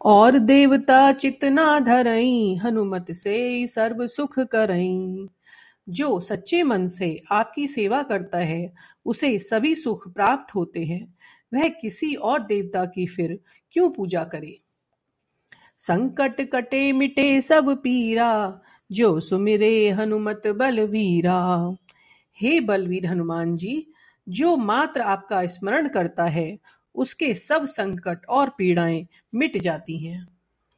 और देवता चित ना धरई, हनुमत से सर्व सुख करई। जो सच्चे मन से आपकी सेवा करता है, उसे सभी सुख प्राप्त होते हैं। वह किसी और देवता की फिर क्यों पूजा करे? संकट कटे मिटे सब पीरा, जो सुमिरे हनुमत बलवीरा। हे बलवीर हनुमान जी, जो मात्र आपका स्मरण करता है उसके सब संकट और पीड़ाएँ मिट जाती हैं।